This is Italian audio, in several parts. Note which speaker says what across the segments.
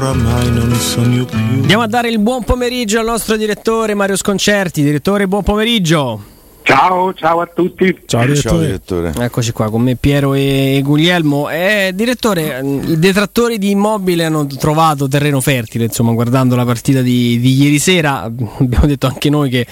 Speaker 1: oramai non sogno più.
Speaker 2: Andiamo a dare il buon pomeriggio al nostro direttore Mario Sconcerti. Direttore, buon pomeriggio.
Speaker 3: Ciao, ciao a tutti.
Speaker 2: Ciao direttore. Ciao, direttore. Eccoci qua con me Piero e Guglielmo. Eh, direttore, i detrattori di immobile hanno trovato terreno fertile, insomma, guardando la partita di, di ieri sera. Abbiamo detto anche noi che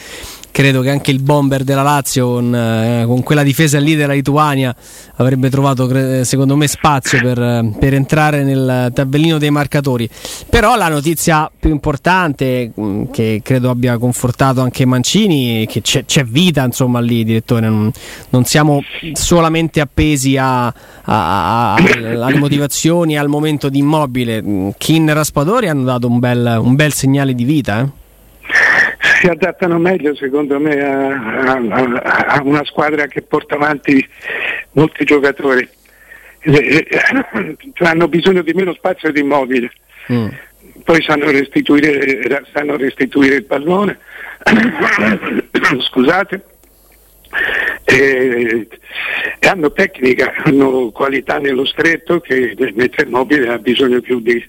Speaker 2: credo che anche il bomber della Lazio con, eh, con quella difesa lì della Lituania avrebbe trovato secondo me spazio per, per, entrare nel tabellino dei marcatori. Però la notizia più importante mm, che credo abbia confortato anche Mancini è che c'è, c'è vita insomma lì direttore. Non, non siamo solamente appesi a, a, a, alle motivazioni al momento di immobile. Kin e Raspadori hanno dato un bel, un bel segnale di vita eh?
Speaker 3: Si adattano meglio secondo me a, a, a, una squadra che porta avanti molti giocatori. Eh, eh, hanno bisogno di meno spazio di immobile. Mm. Poi sanno restituire, sanno restituire il pallone. Scusate. E, e, hanno tecnica, hanno qualità nello stretto che mentre il mobile ha bisogno più di,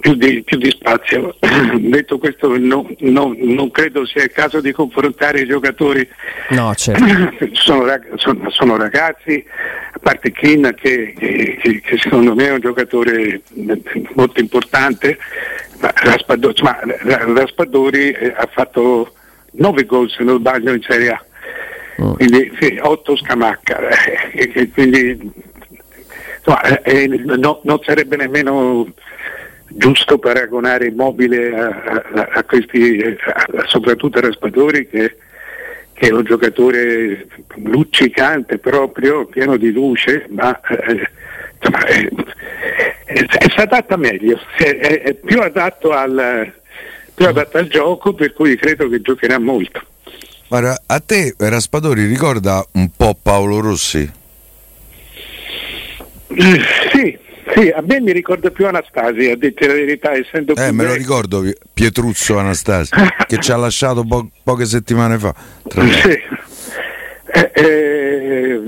Speaker 3: più di, più di spazio. Detto questo no, no, non credo sia il caso di confrontare i giocatori.
Speaker 2: No, certo.
Speaker 3: sono, sono, sono, ragazzi, a parte Kin che, che, che, secondo me è un giocatore molto importante, ma Raspadori, ma Raspadori eh, ha fatto 9 gol se non sbaglio in Serie A. Oh. Quindi sì, 8 scamacca, eh, quindi insomma, eh, no, non sarebbe nemmeno giusto paragonare immobile a, a, a questi, a, soprattutto a Raspadori che, che, è un giocatore luccicante proprio, pieno di luce, ma eh, insomma, è, è, è, si adatta meglio, è, è più, adatto al, più adatto al gioco, per cui credo che giocherà molto.
Speaker 4: Guarda, a te Raspadori ricorda un po' Paolo Rossi?
Speaker 3: Sì, sì, a me mi ricorda più Anastasi, a dire la verità, essendo
Speaker 4: Eh, me lo ricordo Pietruzzo Anastasi, che ci ha lasciato po- poche settimane fa.
Speaker 3: Sì. Eh, eh,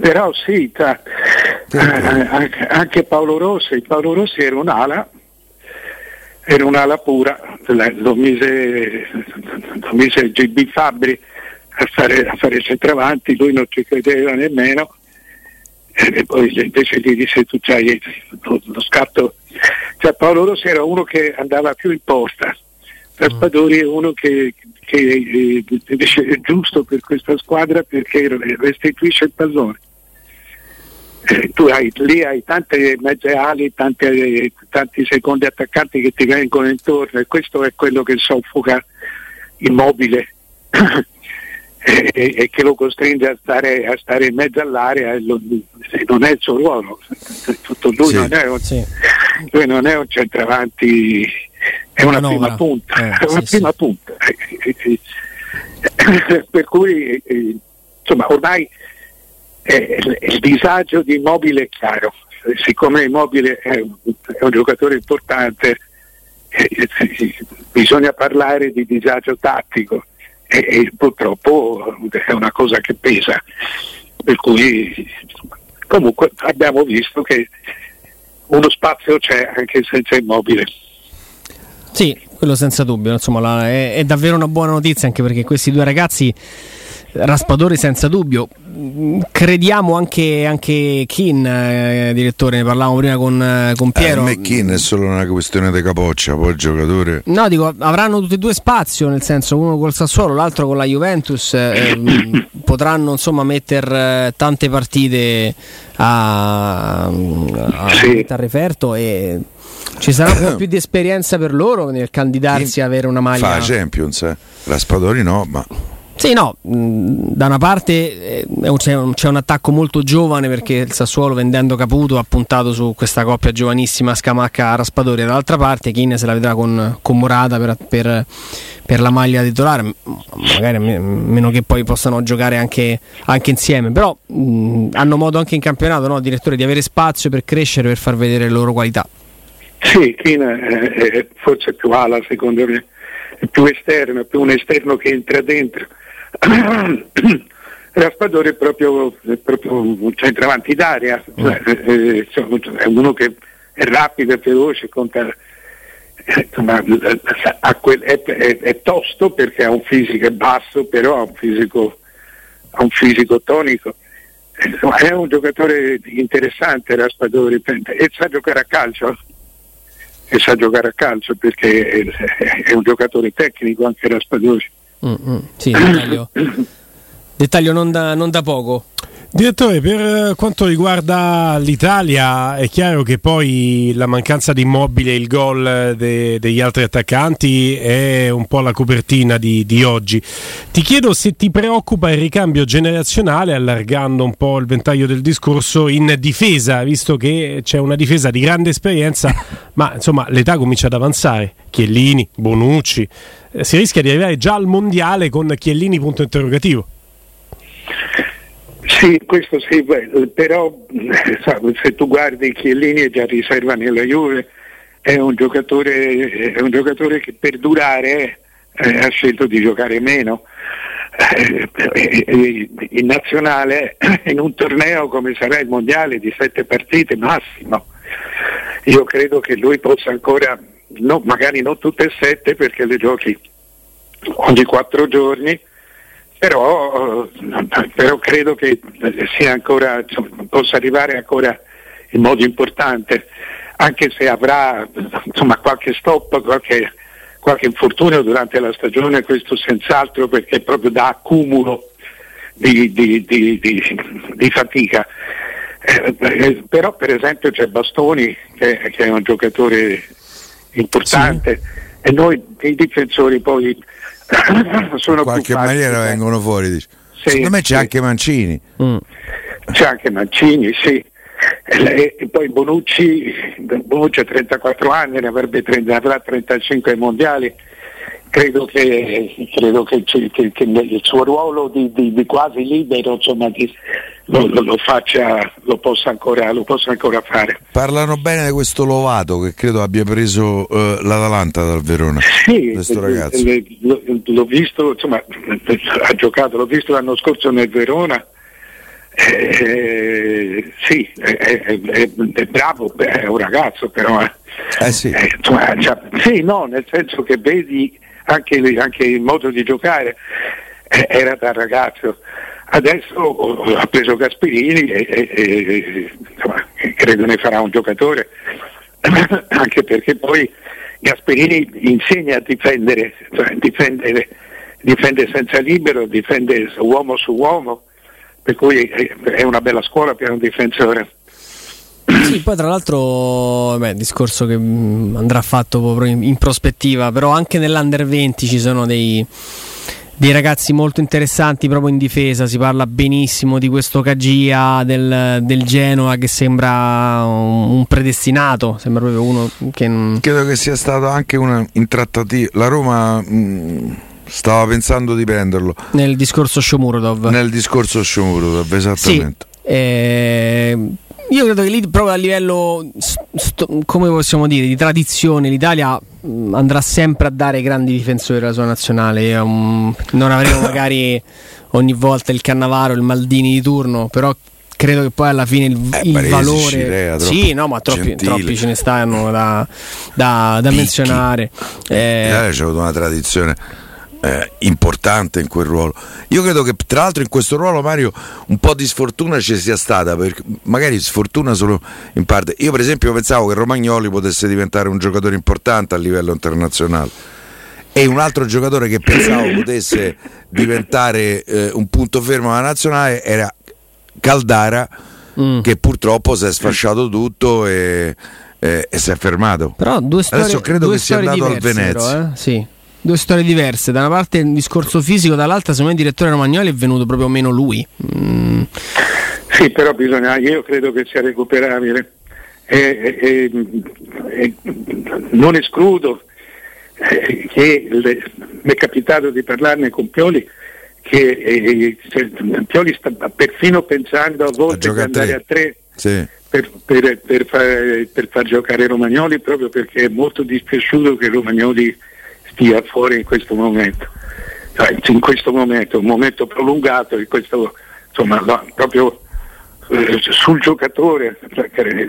Speaker 3: però sì, tra, eh, anche, anche, Paolo Rossi, Paolo Rossi era un'ala, era un'ala pura, lo mise, lo mise GB Fabri a fare, a fare centravanti, lui non ci credeva nemmeno e poi invece gli disse tu c'hai lo, scatto cioè Paolo Rossi era uno che andava più in porta Raspadori è uno che, che eh, invece è giusto per questa squadra perché restituisce il pallone. Eh, tu hai, lì hai tante mezze ali, tante, tanti secondi attaccanti che ti vengono intorno e questo è quello che soffoca immobile e, e, che lo costringe a stare, a stare in mezzo all'area e lo, non è il suo ruolo tutto lui, sì, non è un, sì. lui non è un centravanti è una Manovra. prima punta eh, è una sì, prima punta. Per cui eh, insomma ormai eh, il disagio di Immobile è chiaro. Siccome Immobile è un, è un giocatore importante eh, bisogna parlare di disagio tattico e, e purtroppo è una cosa che pesa. Per cui comunque abbiamo visto che uno spazio c'è anche senza immobile.
Speaker 2: Sì, quello senza dubbio, insomma, la, è, è, davvero una buona notizia anche perché questi due ragazzi Raspadori senza dubbio. Crediamo anche, anche Kin, eh, direttore, ne parlavamo prima con, eh, con Piero.
Speaker 4: Eh, a me Kin è solo una questione di capoccia, poi il giocatore.
Speaker 2: No, dico, avranno tutti e due spazio, nel senso uno col Sassuolo, l'altro con la Juventus. Eh, potranno insomma mettere eh, tante partite a, a, sì. a referto e ci sarà un po' più di esperienza per loro nel candidarsi a avere una maglia.
Speaker 4: Fa Champions, eh. Raspadori no, ma
Speaker 2: sì, no, da una parte eh, c'è, un, attacco molto giovane perché il Sassuolo vendendo Caputo ha puntato su questa coppia giovanissima Scamacca Raspadori, dall'altra parte Kin se la vedrà con, con Morata per, per, per, la maglia titolare, magari a meno che poi possano giocare anche, anche insieme, però mh, hanno modo anche in campionato, no, direttore, di avere spazio per crescere, per far vedere le loro qualità.
Speaker 3: Sì, Kin è, è forse più ala secondo me, è più esterno, è più un esterno che entra dentro Raspadori è proprio, è proprio un centravanti d'aria, cioè, mm. eh, è uno che è rapido, è veloce, conta, insomma, quel, è, è, è, tosto perché ha un fisico basso, però ha un fisico, ha un fisico tonico. È un giocatore interessante Raspadori e sa giocare a calcio e sa giocare a calcio perché è, un giocatore tecnico anche Raspadori.
Speaker 2: Mm-hmm. Sì, dettaglio, dettaglio non, da, non da poco.
Speaker 5: Direttore, per quanto riguarda l'Italia è chiaro che poi la mancanza di immobile e il gol de, degli altri attaccanti è un po' la copertina di, di, oggi. Ti chiedo se ti preoccupa il ricambio generazionale, allargando un po' il ventaglio del discorso, in difesa, visto che c'è una difesa di grande esperienza, ma insomma l'età comincia ad avanzare. Chiellini, Bonucci, eh, si rischia di arrivare già al mondiale con Chiellini punto interrogativo.
Speaker 3: Sì, questo sì, però se tu guardi Chiellini è già riserva nella Juve, è un giocatore, è un giocatore che per durare eh, ha scelto di giocare meno. Eh, in nazionale, in un torneo come sarà il mondiale di sette partite massimo, io credo che lui possa ancora, no, magari non tutte e sette perché le giochi ogni quattro giorni, però, però credo che ancora, possa arrivare ancora in modo importante, anche se avrà insomma, qualche stop, qualche, qualche infortunio durante la stagione, questo senz'altro perché proprio da accumulo di, di, di, di fatica. Eh, eh, però per esempio c'è Bastoni che, che è un giocatore importante sì. e noi i difensori poi
Speaker 4: in qualche maniera vengono fuori. Dice. Sì, Secondo me c'è sì. anche Mancini.
Speaker 3: Mm. C'è anche Mancini, sì. E, poi Bonucci, Bonucci ha 34 anni, ne avrebbe 30, avrà 35 mondiali. Credo che, credo che, che, che il suo ruolo di, di, di quasi libero insomma, di, lo, lo, lo, faccia, lo, possa ancora, lo, possa ancora, fare.
Speaker 4: Parlano bene di questo Lovato che credo abbia preso uh, l'Atalanta dal Verona.
Speaker 3: Sì, le, l'ho visto, insomma, ha giocato, l'ho visto l'anno scorso nel Verona. Eh, sì, è, è, è, è, bravo, è un ragazzo però. Eh.
Speaker 4: Eh sì.
Speaker 3: Eh, insomma, cioè, sì, no, nel senso che vedi anche, anche il modo di giocare eh, era da ragazzo Adesso ha preso Gasperini e, e, e insomma, credo ne farà un giocatore, anche perché poi Gasperini insegna a difendere, cioè difendere, difende senza libero, difende uomo su uomo, per cui è una bella scuola per un difensore.
Speaker 2: Sì, poi tra l'altro, beh, discorso che andrà fatto in, in prospettiva, però anche nell'Under 20 ci sono dei dei ragazzi molto interessanti proprio in difesa. Si parla benissimo di questo Cagia del, del Genoa che sembra un, un, predestinato. Sembra proprio uno che. Non...
Speaker 4: Credo che sia stato anche una in trattativa. La Roma. Mh, mm, stava pensando di prenderlo
Speaker 2: nel discorso Shomurodov.
Speaker 4: Nel discorso Shomurodov, esattamente.
Speaker 2: Sì. Eh, io credo che lì proprio a livello, st- come possiamo dire, di tradizione l'Italia mm, andrà sempre a dare grandi difensori alla sua nazionale. Um, non avremo magari ogni volta il Cannavaro, il Maldini di turno, però credo che poi alla fine il,
Speaker 4: eh,
Speaker 2: il
Speaker 4: Baresi,
Speaker 2: valore
Speaker 4: Cirea,
Speaker 2: sì no ma troppi, troppi, ce ne stanno da, da, da menzionare.
Speaker 4: Eh, l'Italia c'è avuto una tradizione eh, importante in quel ruolo. Io credo che tra l'altro in questo ruolo Mario un po' di sfortuna ci sia stata, perché magari sfortuna solo in parte. Io per esempio pensavo che Romagnoli potesse diventare un giocatore importante a livello internazionale e un altro giocatore che pensavo potesse diventare eh, un punto fermo alla nazionale era Caldara mm. che purtroppo si è sfasciato tutto e, e, e si è fermato.
Speaker 2: Però due storie,
Speaker 4: Adesso credo che sia andato al Venezia.
Speaker 2: Però, eh? Sì due storie diverse. Da una parte il discorso fisico, dall'altra, secondo me, il direttore Romagnoli è venuto proprio meno lui. Mm.
Speaker 3: Sì, però bisogna, io credo che sia recuperabile. E, e, e, non escludo eh, che mi è capitato di parlarne con Pioli che eh, Pioli sta perfino pensando a volte a di andare a tre
Speaker 4: sì.
Speaker 3: per, per, per, far, per, far, giocare Romagnoli proprio perché è molto dispiaciuto che Romagnoli stia fuori in questo momento. Cioè, in questo momento, un momento prolungato, in questo, insomma, no, proprio eh, sul giocatore,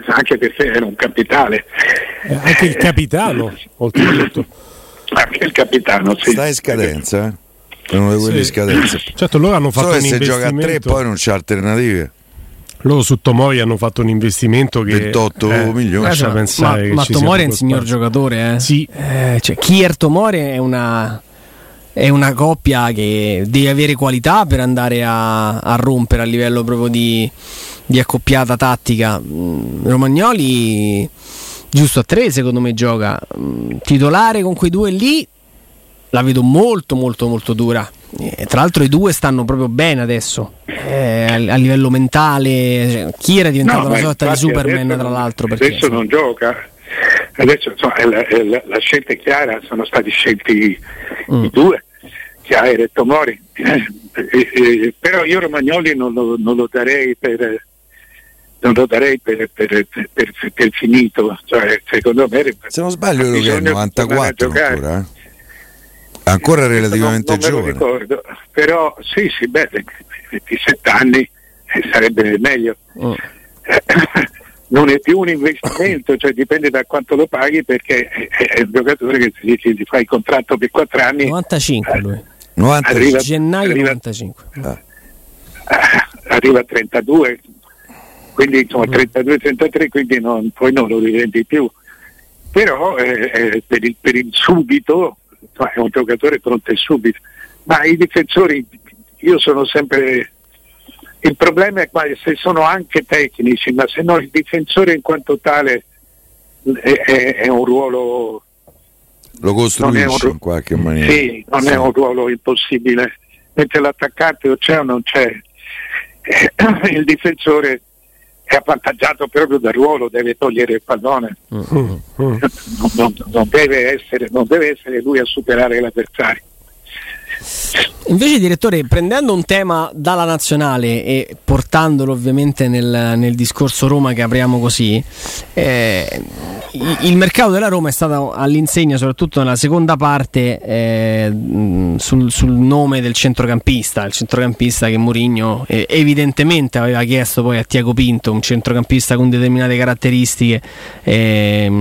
Speaker 3: anche perché era un capitale.
Speaker 5: Eh, anche il capitano, oltretutto.
Speaker 3: Anche il capitano, sì.
Speaker 4: Sta in scadenza, eh? È uno di quelli
Speaker 5: Sì.
Speaker 4: scadenza.
Speaker 5: Certo, loro hanno fatto
Speaker 4: Solo
Speaker 5: un
Speaker 4: se gioca a tre poi non c'è alternative.
Speaker 5: Loro su Tomori hanno fatto un investimento che
Speaker 4: 28 milioni.
Speaker 5: Lascia
Speaker 2: Ma-
Speaker 5: pensare che
Speaker 2: ma
Speaker 5: ci
Speaker 2: Tomori è un signor
Speaker 5: spazio.
Speaker 2: giocatore, eh?
Speaker 5: Sì.
Speaker 2: Eh, cioè, Kier Tomori è una, è una coppia che deve avere qualità per andare a, a rompere a livello proprio di, di accoppiata tattica. Mm, Romagnoli, giusto a tre, secondo me, gioca. Mm, Titolare con quei due lì la vedo molto, molto, molto dura. Eh, tra l'altro, i due stanno proprio bene adesso. eh, a, a livello mentale, cioè, Kier è diventato
Speaker 3: No,
Speaker 2: una sorta di Superman,
Speaker 3: adesso
Speaker 2: tra l'altro. Perché,
Speaker 3: adesso non gioca. Adesso insomma, è la, è la- la scelta è chiara, sono stati scelti
Speaker 2: Mm.
Speaker 3: i due, Chiaere e Tomori. Eh, eh, eh, però io Romagnoli non lo, non lo darei per non lo darei per, per- per- per- per finito. Cioè, secondo me
Speaker 4: Se non sbaglio, credo che è
Speaker 3: bisogna tornare a
Speaker 4: 94
Speaker 3: giocare.
Speaker 4: ancora. Eh. Ancora relativamente
Speaker 3: non, non
Speaker 4: giovane.
Speaker 3: ricordo. Però sì, sì, beh, 27 anni eh, sarebbe meglio.
Speaker 2: Mm.
Speaker 3: non è più un investimento, cioè dipende da quanto lo paghi perché è, un giocatore che ti dice ti fai il contratto per 4 anni,
Speaker 2: 95 lui.
Speaker 4: 90
Speaker 3: Arriva-
Speaker 2: Gennaio
Speaker 3: arriva-
Speaker 2: 95.
Speaker 3: eh, arriva a 32, quindi insomma 32-33, quindi non- poi non lo rivendi più. Però eh, eh, per, il, per il subito è un giocatore pronto e subito. Ma i difensori, io sono sempre... Il problema è qua, se sono anche tecnici, ma se no il difensore in quanto tale è, è- è un ruolo
Speaker 4: lo
Speaker 3: un
Speaker 4: costruisce
Speaker 3: ru-
Speaker 4: in qualche maniera.
Speaker 3: Sì, non è un ruolo impossibile. Mentre l'attaccante o c'è o non c'è, il difensore è avvantaggiato proprio dal ruolo, deve togliere il pallone,
Speaker 5: Mm,
Speaker 3: non, non- non deve essere, non deve essere lui a superare l'avversario.
Speaker 2: Invece, direttore, prendendo un tema dalla nazionale e portandolo ovviamente nel, nel discorso Roma che apriamo così, eh, il, mercato della Roma è stato all'insegna, soprattutto nella seconda parte, eh, sul, sul nome del centrocampista, il centrocampista che Mourinho eh, evidentemente aveva chiesto poi a Tiago Pinto, un centrocampista con determinate caratteristiche, eh, mh,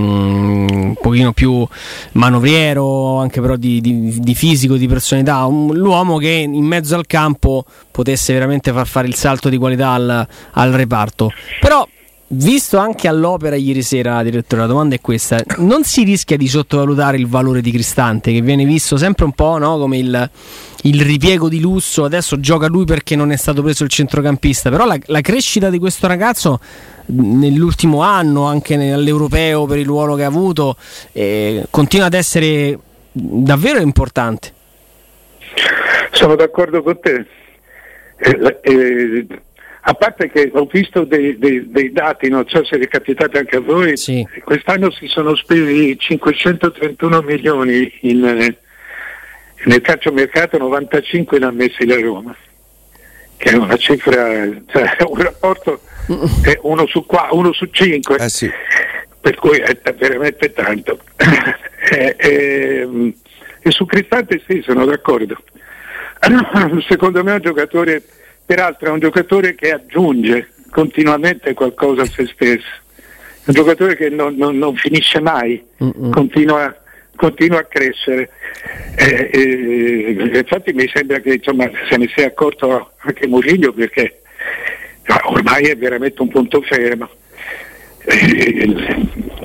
Speaker 2: un pochino più manovriero, anche però di, di- di fisico, di personalità, un- l'uomo che in mezzo al campo potesse veramente far fare il salto di qualità al, al reparto. Però, visto anche all'opera ieri sera, direttore, la domanda è questa: non si rischia di sottovalutare il valore di Cristante, che viene visto sempre un po' no, come il, il ripiego di lusso? Adesso gioca lui perché non è stato preso il centrocampista, però la, la crescita di questo ragazzo nell'ultimo anno, anche all'europeo per il ruolo che ha avuto, eh, continua ad essere davvero importante.
Speaker 3: Sono d'accordo con te. Eh, eh, a parte che ho visto dei, dei- dei dati, non so se è capitato anche a voi,
Speaker 2: Sì.
Speaker 3: quest'anno si sono spesi 531 milioni in, eh, nel calciomercato, 95 ne ha messi la Roma, che è una cifra, cioè un rapporto è uno su, qua, uno su cinque
Speaker 4: Eh sì.
Speaker 3: per cui è veramente tanto. e, e- e su Cristante sì, sono d'accordo. Secondo me è un giocatore, peraltro è un giocatore che aggiunge continuamente qualcosa a se stesso, è un giocatore che non, non- non finisce mai, continua, continua a crescere. Eh, eh, infatti mi sembra che insomma, se ne sia accorto anche Murillo perché ormai è veramente un punto fermo. Eh,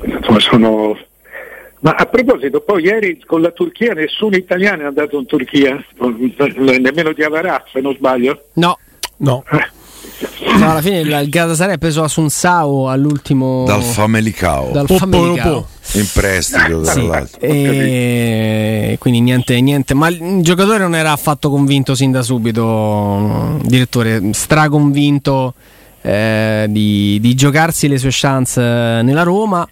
Speaker 3: insomma, sono- Ma a proposito, poi ieri con la Turchia nessun italiano è andato in Turchia, nemmeno di Avarà se non sbaglio.
Speaker 2: No,
Speaker 5: No,
Speaker 3: Eh,
Speaker 2: no, alla fine il, Galatasaray ha preso Asunsao all'ultimo
Speaker 4: Dal Famalicao.
Speaker 2: dal
Speaker 5: po-
Speaker 4: In prestito, tra
Speaker 2: Sì,
Speaker 4: l'altro.
Speaker 2: e quindi niente, niente, ma il giocatore non era affatto convinto sin da subito, direttore, straconvinto eh, di, di giocarsi le sue chance eh, nella Roma.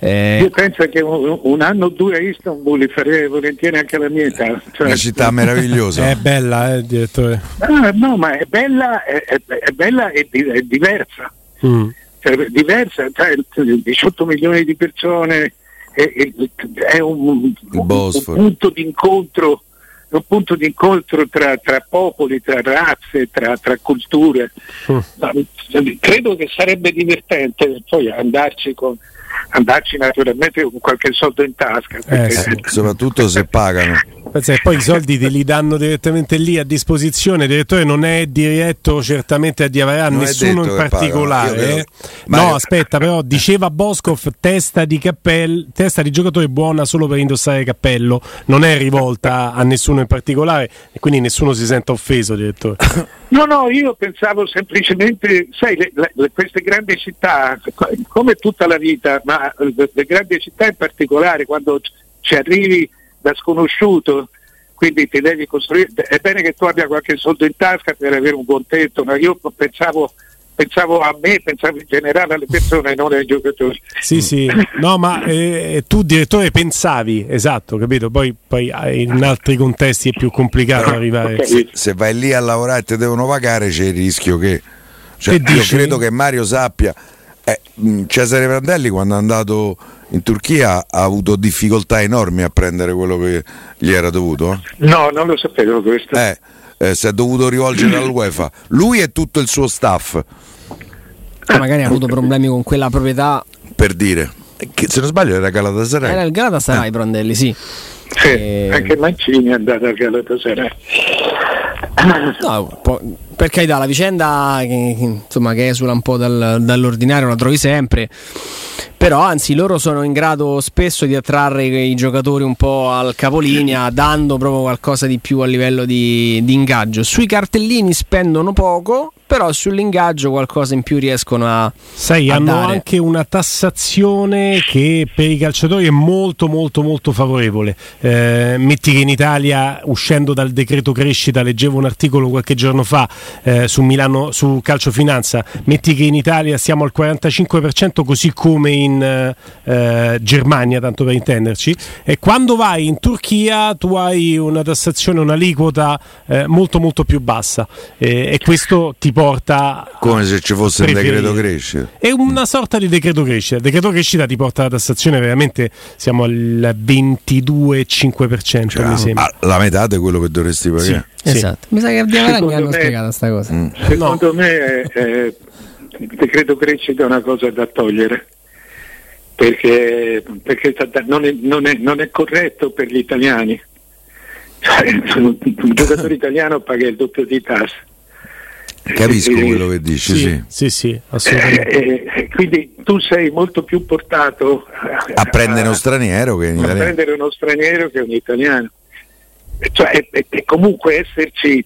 Speaker 2: Eh,
Speaker 3: Io penso che un, un anno o due a Istanbul li farei volentieri anche alla mia età. Cioè,
Speaker 4: Una città meravigliosa.
Speaker 5: è bella, eh, direttore.
Speaker 3: Ah, no, ma è bella, è, è- è bella e di- è diversa.
Speaker 5: Mm.
Speaker 3: Cioè, diversa, cioè, 18 milioni di persone, è, è- è un, un- un punto d'incontro un punto di incontro tra, tra popoli, tra razze, tra, tra culture. Mm. Credo che sarebbe divertente poi andarci con andarci naturalmente con qualche soldo in tasca.
Speaker 4: Eh, sì. Soprattutto se pagano.
Speaker 5: Pensa che poi i soldi te li danno direttamente lì a disposizione, il direttore non è diretto certamente a diavare a nessuno in particolare. Eh. No, aspetta, però diceva Boscov testa di, cappello, testa di giocatore buona solo per indossare cappello, non è rivolta a nessuno in particolare e quindi nessuno si sente offeso, direttore.
Speaker 3: No, no, io pensavo semplicemente, sai, le, le, queste grandi città, come tutta la vita, ma le, le grandi città in particolare, quando ci arrivi da sconosciuto, quindi ti devi costruire, è bene che tu abbia qualche soldo in tasca per avere un buon tetto, ma io pensavo pensavo a me, pensavo in generale alle persone, non ai giocatori.
Speaker 5: Sì, sì, no, ma eh, tu direttore pensavi, esatto, capito? Poi, poi eh, in altri contesti è più complicato arrivare. Okay.
Speaker 4: Se, se, vai lì a lavorare e ti devono pagare c'è il rischio che... Cioè, che io credo che Mario sappia... Eh, Cesare Prandelli quando è andato in Turchia ha avuto difficoltà enormi a prendere quello che gli era dovuto? Eh?
Speaker 3: No, non lo sapevo questo.
Speaker 4: Eh, eh, si è dovuto rivolgere all'UEFA. Lui e tutto il suo staff.
Speaker 2: Magari ha avuto problemi con quella proprietà.
Speaker 4: Per dire, che, se non sbaglio era Galatasaray.
Speaker 2: Era il Galatasaray, eh. Prandelli, sì.
Speaker 3: Sì, e... anche Mancini è andato al Galatasaray.
Speaker 2: No, per carità, la vicenda che, insomma, che esula un po' dal, dall'ordinario la trovi sempre. Però anzi loro sono in grado spesso di attrarre i giocatori un po' al capolinea dando proprio qualcosa di più a livello di, di ingaggio. Sui cartellini spendono poco, però sull'ingaggio qualcosa in più riescono a
Speaker 5: sai
Speaker 2: a
Speaker 5: hanno
Speaker 2: dare.
Speaker 5: anche una tassazione che per i calciatori è molto molto molto favorevole eh, metti che in Italia uscendo dal decreto crescita leggevo un articolo qualche giorno fa eh, su Milano su Calcio Finanza metti che in Italia siamo al 45% così come in eh, Germania tanto per intenderci. E quando vai in Turchia tu hai una tassazione un'aliquota eh, molto molto più bassa. E questo ti porta
Speaker 4: come se ci fosse un decreto crescita.
Speaker 5: È una sorta di decreto crescita. Il decreto crescita ti porta alla tassazione veramente siamo al 22,5% cioè, mi sembra.
Speaker 4: la metà di quello che dovresti pagare.
Speaker 2: Sì, esatto. Sì. mi sa che Di Avaragni hanno spiegato questa cosa mm.
Speaker 3: secondo no. me è, il decreto crescita è una cosa da togliere perché, perché non, è, non, è, non è corretto per gli italiani cioè, un giocatore italiano paga il doppio di tasse
Speaker 4: Capisco eh, quello che dici, sì,
Speaker 5: sì, sì, sì assolutamente.
Speaker 3: Eh, eh, quindi tu sei molto più portato
Speaker 4: a, a prendere uno straniero che un italiano.
Speaker 3: A prendere uno straniero che un italiano. Cioè, e, e comunque esserci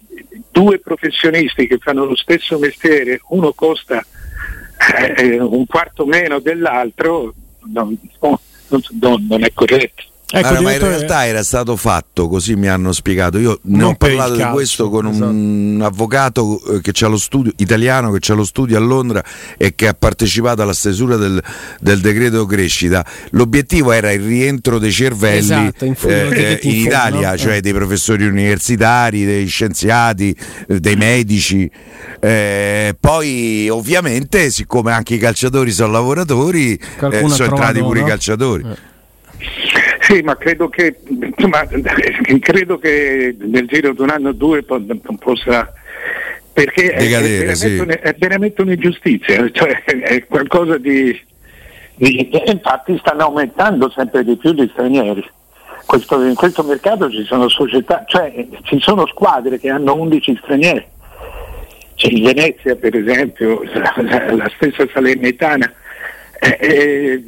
Speaker 3: due professionisti che fanno lo stesso mestiere, uno costa eh, un quarto meno dell'altro, non, non, non è corretto.
Speaker 4: Ecco, allora, ma in realtà era stato fatto, così mi hanno spiegato. Io ne ho parlato di questo con un esatto. avvocato eh, che c'ha lo studio, italiano che c'ha lo studio a Londra e che ha partecipato alla stesura del, del decreto crescita. L'obiettivo era il rientro dei cervelli esatto, in, eh, in Italia, cioè eh. dei professori universitari, dei scienziati, eh, dei medici. Eh, poi ovviamente, siccome anche i calciatori sono lavoratori, sono entrati pure no? i calciatori.
Speaker 3: Sì, ma credo che, ma, credo che nel giro di un anno o due possa perché è, Decadere, è, veramente sì. un, è, veramente un'ingiustizia, cioè è qualcosa di, di, infatti stanno aumentando sempre di più gli stranieri. Questo, in questo mercato ci sono società, cioè ci sono squadre che hanno 11 stranieri. C'è in Venezia per esempio, la, la stessa Salernitana. Eh, eh,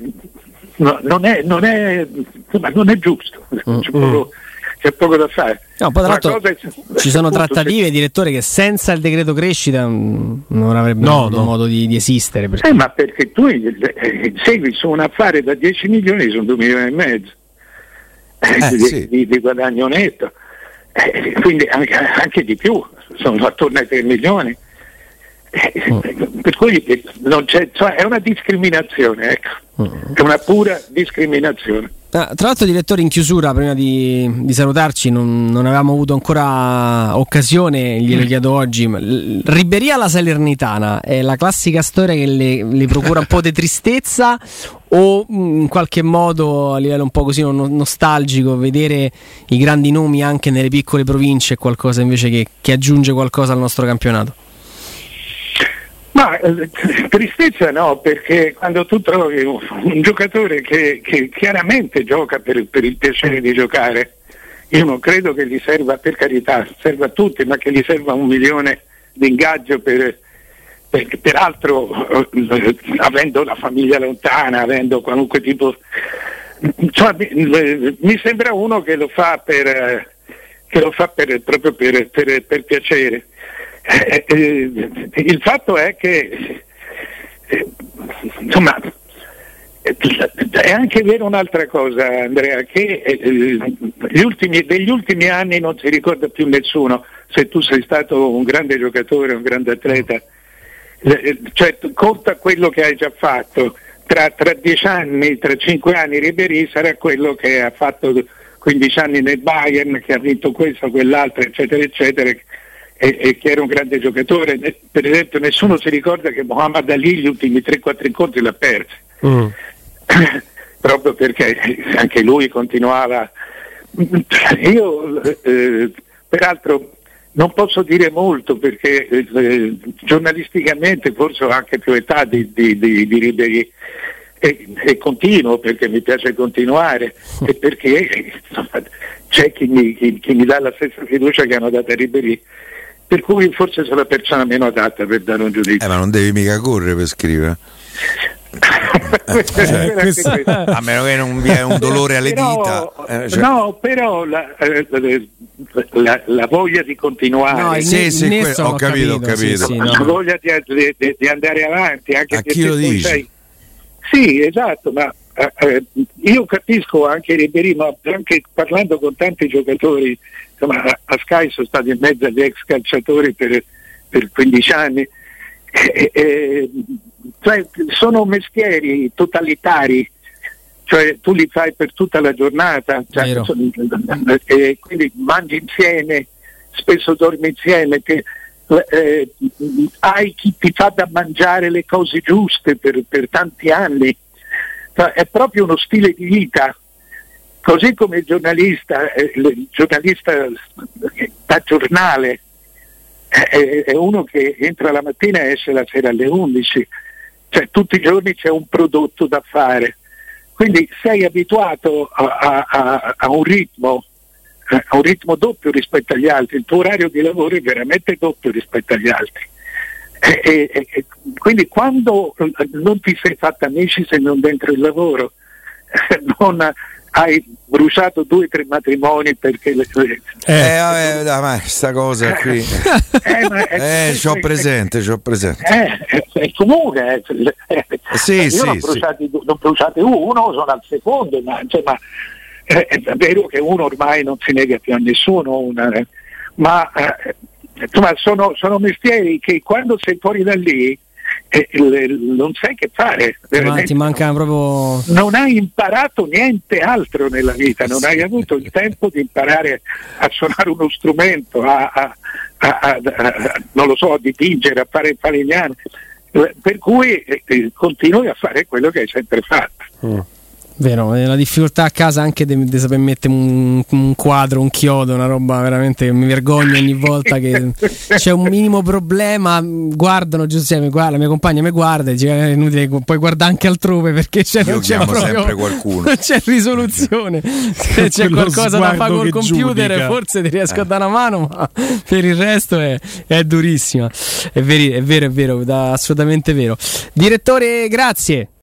Speaker 3: no, non, è, non, è, non, è, giusto, mm. c'è, poco, c'è, poco, da fare.
Speaker 2: No, poi tra l'altro è, ci sono trattative, se... direttore, che senza il decreto crescita mm, non avrebbero no, no. modo di, di esistere.
Speaker 3: Perché... Eh, ma perché tu eh, segui su un affare da 10 milioni, sono 2 milioni e mezzo eh, di, sì. di, di, guadagno netto, eh, quindi anche, anche, di più, sono attorno ai 3 milioni. Oh. Per cui non c'è, cioè è una discriminazione, ecco. Oh. è una pura discriminazione.
Speaker 2: Ah, tra l'altro, direttore, in chiusura, prima di, di salutarci, non, non, avevamo avuto ancora occasione, glielo mm. chiedo oggi. Riberia alla Salernitana è la classica storia che le, le procura un po' di tristezza o mm, in qualche modo a livello un po' così nostalgico vedere i grandi nomi anche nelle piccole province è qualcosa invece che, che aggiunge qualcosa al nostro campionato?
Speaker 3: Ma eh, tristezza no, perché quando tu trovi un, un giocatore che, che, chiaramente gioca per, per, il piacere di giocare, io non credo che gli serva, per carità, serva a tutti, ma che gli serva un milione di ingaggio per, per, peraltro eh, avendo la famiglia lontana, avendo qualunque tipo... Cioè, mi, mi, sembra uno che lo fa per, che lo fa proprio per, per piacere. Eh, eh, il fatto è che eh, insomma è anche vero un'altra cosa Andrea che eh, ultimi, degli ultimi anni non si ricorda più nessuno se tu sei stato un grande giocatore un grande atleta cioè conta quello che hai già fatto. Tra, tra dieci anni tra cinque anni Ribéry sarà quello che ha fatto 15 anni nel Bayern che ha vinto questo quell'altro eccetera eccetera e, e, che era un grande giocatore. Per esempio nessuno si ricorda che Muhammad Ali gli ultimi 3-4 incontri l'ha perso, mm. proprio perché anche lui continuava. Io eh, peraltro non posso dire molto perché eh, giornalisticamente forse ho anche più età di, di, di, di Ribéry e, e, continuo perché mi piace continuare e perché insomma, c'è chi mi, chi, chi mi, dà la stessa fiducia che hanno dato a Ribéry per cui forse sono la persona meno adatta per dare un giudizio.
Speaker 4: Eh, ma non devi mica correre per scrivere. cioè, questo, a meno che non vi è un dolore alle però, dita.
Speaker 3: Eh, cioè. No, però la, eh, la, la, voglia di continuare. No,
Speaker 4: sì, sì, que- ho, capito, ho capito. Sì, sì,
Speaker 3: no. La voglia di, di, di, andare avanti. Anche
Speaker 4: a chi lo dici? Sei...
Speaker 3: Sì, esatto, ma eh, eh, io capisco anche Ribéry, ma anche parlando con tanti giocatori insomma, a Sky sono stato in mezzo agli ex calciatori per, per 15 anni. E, e, cioè, sono mestieri totalitari, cioè tu li fai per tutta la giornata, cioè, e quindi mangi insieme, spesso dormi insieme, che, eh, hai chi ti fa da mangiare le cose giuste per, per tanti anni, è proprio uno stile di vita Così come il giornalista, eh, il giornalista da giornale è uno che entra la mattina e esce la sera alle 11, cioè tutti i giorni c'è un prodotto da fare. Quindi sei abituato a, a, a, un ritmo, a un ritmo doppio rispetto agli altri, il tuo orario di lavoro è veramente doppio rispetto agli altri. E, e, e, quindi quando non ti sei fatto amici se non dentro il lavoro, non, hai bruciato due o tre matrimoni perché le
Speaker 4: tue... Eh, vabbè, dai, ma sta cosa qui... eh, ma è, eh, c'ho presente, c'ho presente.
Speaker 3: Eh, è comune. Eh,
Speaker 4: sì,
Speaker 3: io
Speaker 4: sì,
Speaker 3: non, sì. non bruciate uno, sono al secondo, ma insomma, eh, è vero che uno ormai non si nega più a nessuno, una, ma eh, insomma, sono, sono mestieri che quando sei fuori da lì eh, non sai che fare.
Speaker 2: Ma ti manca proprio...
Speaker 3: Non hai imparato niente altro nella vita, non hai avuto il tempo di imparare a suonare uno strumento, a, a, a, non lo so, a dipingere, a fare il falegname. Per cui eh, eh, continui a fare quello che hai sempre fatto. Mm.
Speaker 2: Vero, la difficoltà a casa anche di saper mettere un, un, quadro, un chiodo, una roba veramente che mi vergogno ogni volta che c'è un minimo problema. Guardano Giuseppe, guarda, la mia compagna mi guarda e dice: eh, È inutile, puoi guardare anche altrove perché c'è, non c'è proprio,
Speaker 4: sempre qualcuno.
Speaker 2: Non c'è risoluzione. Se c'è qualcosa da fare col computer, giudica. forse ti riesco eh. a dare una mano, ma per il resto è, è durissima. È, veri, è vero, è vero, è assolutamente vero. Direttore, grazie.